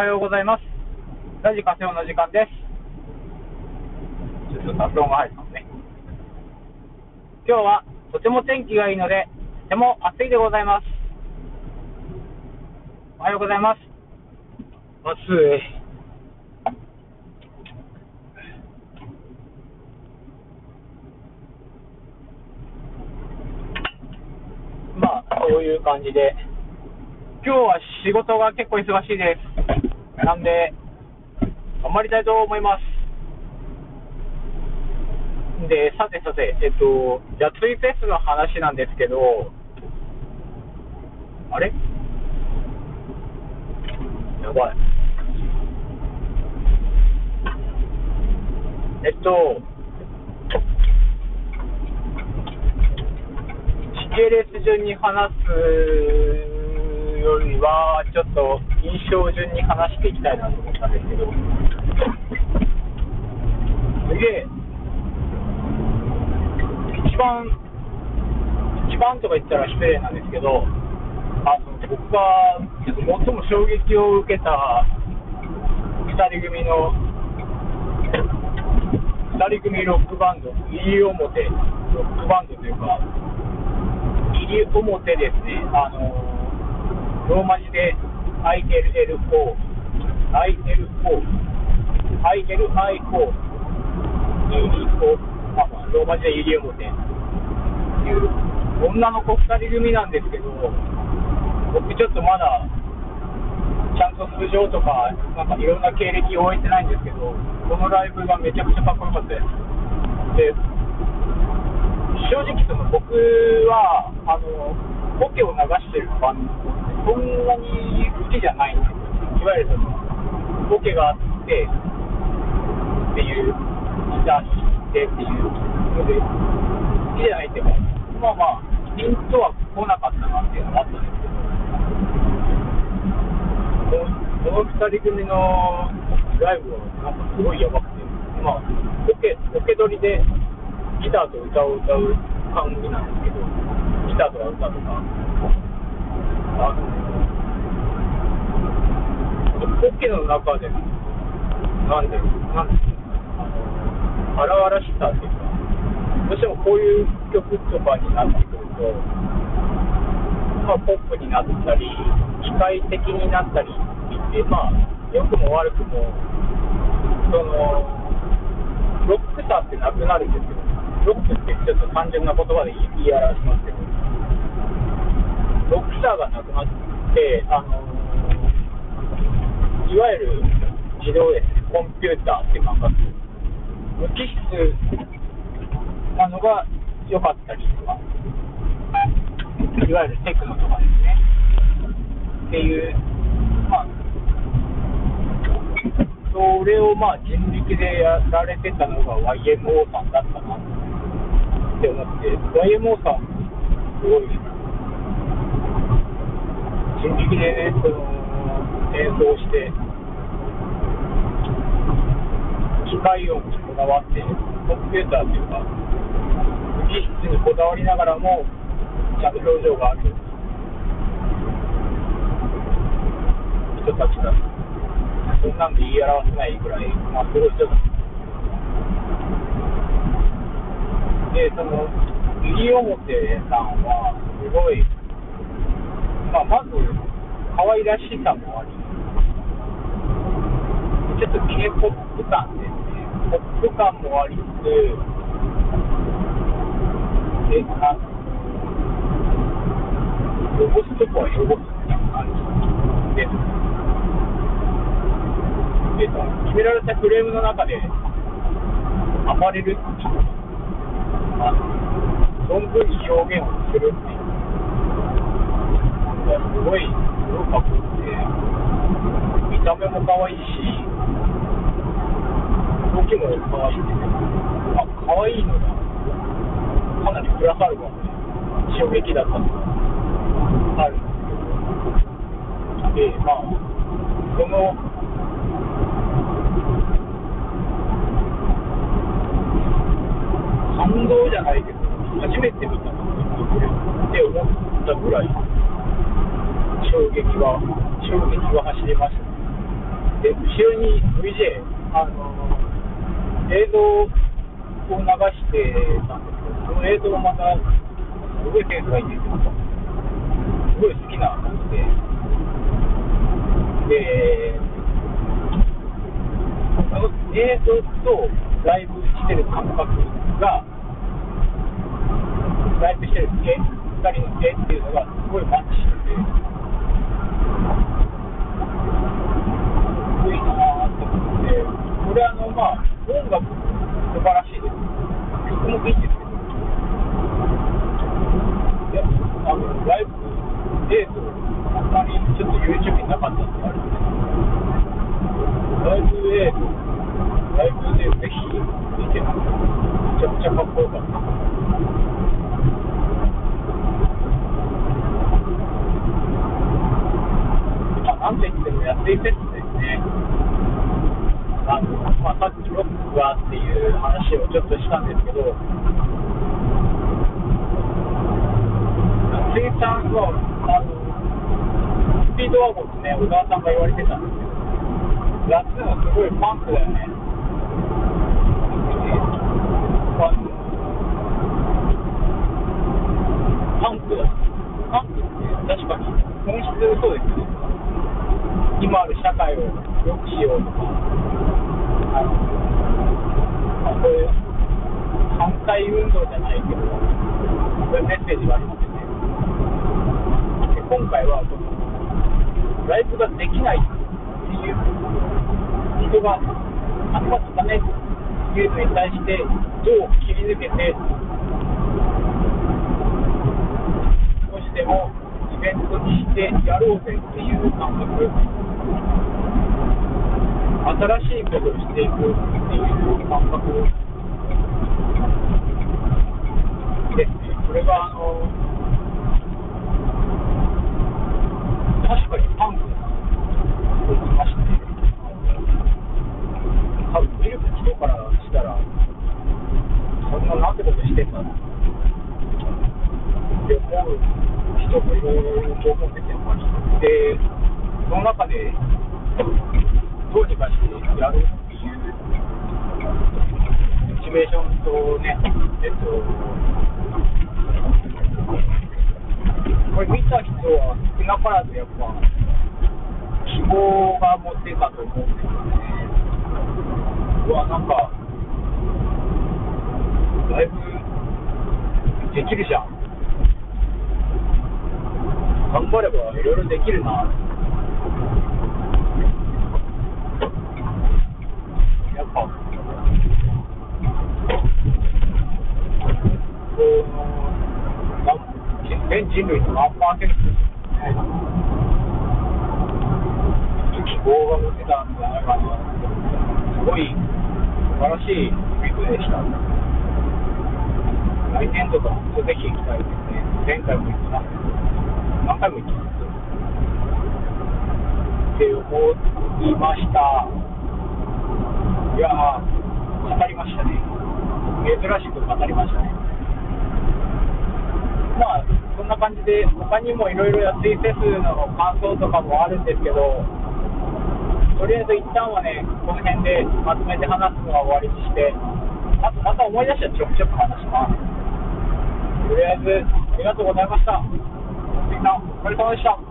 はようございます。ラジカセオの時間です。ちょっと雑音が入るますね。今日はとても天気がいいので、とても暑いでございます。おはようございます。暑い。まあ、そういう感じで、今日は仕事が結構忙しいです。なんで、頑張りたいと思います。で、さてさて、えっと、ジャツイフェスの話なんですけど、あれ？やばい。えっと、時系列順に話すよりは、ちょっと印象順に話していきたいなと思ったんですけど、すげえ、一番、一番とか言ったら失礼なんですけど、あの僕が最も衝撃を受けた2人組の、2人組ロックバンド、西表ロックバンドというか、西表ですね、あのローマ字で ILLO、ILO、ILIO、ユまあまあ、ローマ字で西表っていう女の子2人組なんですけど、僕ちょっとまだ、ちゃんと素性とか、なんかいろんな経歴を終えてないんですけど、このライブがめちゃくちゃかっこよかったです。で、正直その僕は、あの、ポケを流してるバンド、そんなに好きじゃないんですよ。いわゆるその、ポケがあって、っていう、ギター弾いてっていうので、好きじゃないって、まあまあ、ピンとは来なかったなっていうのがあったんですけど、この2人組のライブはなんかすごいやばくて、まあ、オケオケ取りでギターと歌を歌う感じなんですけど、ギターとか歌とか、あの、の中で、なんで、なんであの、荒々しさっていうか、どうしてもこういう曲とかになってくると、まあ、ポップになったり、機械的になったりって、まあ、良くも悪くも、その、ロックさってなくなるんですよ。ロックってちょっと単純な言葉で言い表しますけど、ロックさがなくなって、あの、いわゆる自動ですね、コンピューターって感覚、無機質なのが良かったりとか、いわゆるテクノとかですね。っていう、まあ、それをまあ人力でやられてたのが YMO さんだったなって思って、YMO さん、すごい、人力で、ね、その演奏して、機械音にこだわって、コンピューターっていうか、無機質にこだわりながらも、ちゃんと表情がある人たちだ。そんなんで言い表せないぐらい、まあ、すごい人だ。で、その、西表さんは、すごい、まあ、まず、可愛らしさもあり、ちょっとキネポップ感です。ね。ポップ感もありつつ、で、あ汚す。とこは汚す。みたいな感じです。で、その決められたフレームの中で、暴れるっていう、あの、存分に表現をす。るっていう、いやすごい、すごいかっこよくて、見た目も可愛いし、可愛い。あ、可愛いのが、かなりプラスアルファで衝撃だったのが。あるんですけど、で、まあ、その、感動じゃないけど、初めて見たって思ったぐらい、衝撃は、衝撃は走りました。で、後ろに VJ、あの映像を流してたんですけど、その映像がまた、すごいセンスがいいんですよ。すごい好きな感じで。で、その映像とライブしてる感覚が、ライブしてる絵、2人の絵っていうのがすごいマッチしてて、すごいなと思って、これあの、まあ、音楽素晴らしいです。曲もいいですけど、いや、あの、ライブ映像、あんまりちょっと YouTube になかったってあるんで、ライブ映像、ライブでぜひ見てみて、めちゃくちゃかっこよかった。なんといっても安いセットですね。あのまあ、さっきロックがっていう話をちょっとしたんですけど、水産のあのスピードワゴンってね、小川さんが言われてたんですけど、夏のすごいパンクだよね。パンクだ。パンクって確かに本質そうですね。今ある社会を良くしようとか、あのまあ、そういう反対運動じゃないけど、そういうメッセージがありますよね。で今回はその、ライブができないっていう人が集まったねっていうのに対して、どう切り抜けて、少しでもイベントにしてやろうぜっていう感覚。新しいことをしていくっていう感覚ですね。これがあの確かにパンクと言いまして、多分見る人からしたら、そんななんてことしてんだって思う人もいると思うんですよ。で、その中でどうにかしてやるっていうモチベーションとね、えっと、これ見た人は少なからずやっぱ希望が持ってたと思うんですよね。うわ、なんか、だいぶできるじゃん。頑張ればいろいろできるな。やっぱ、こう、全人類の何パーセントですね。希望が持てたんじゃないかな。すごい素晴らしいウィークでした。来年とか、ぜひ行きたいですね。前回も行った。何回も行きます。って思いました。いやー、語りましたね。珍しく語りましたね。まあ、そんな感じで、他にもいろいろ安いフェスの感想とかもあるんですけど、とりあえず一旦はね、この辺でまとめて話すのは終わりにして、あとまた思い出したらちょくちょく話します。とりあえず、ありがとうございました。みんな、お疲れ様でした。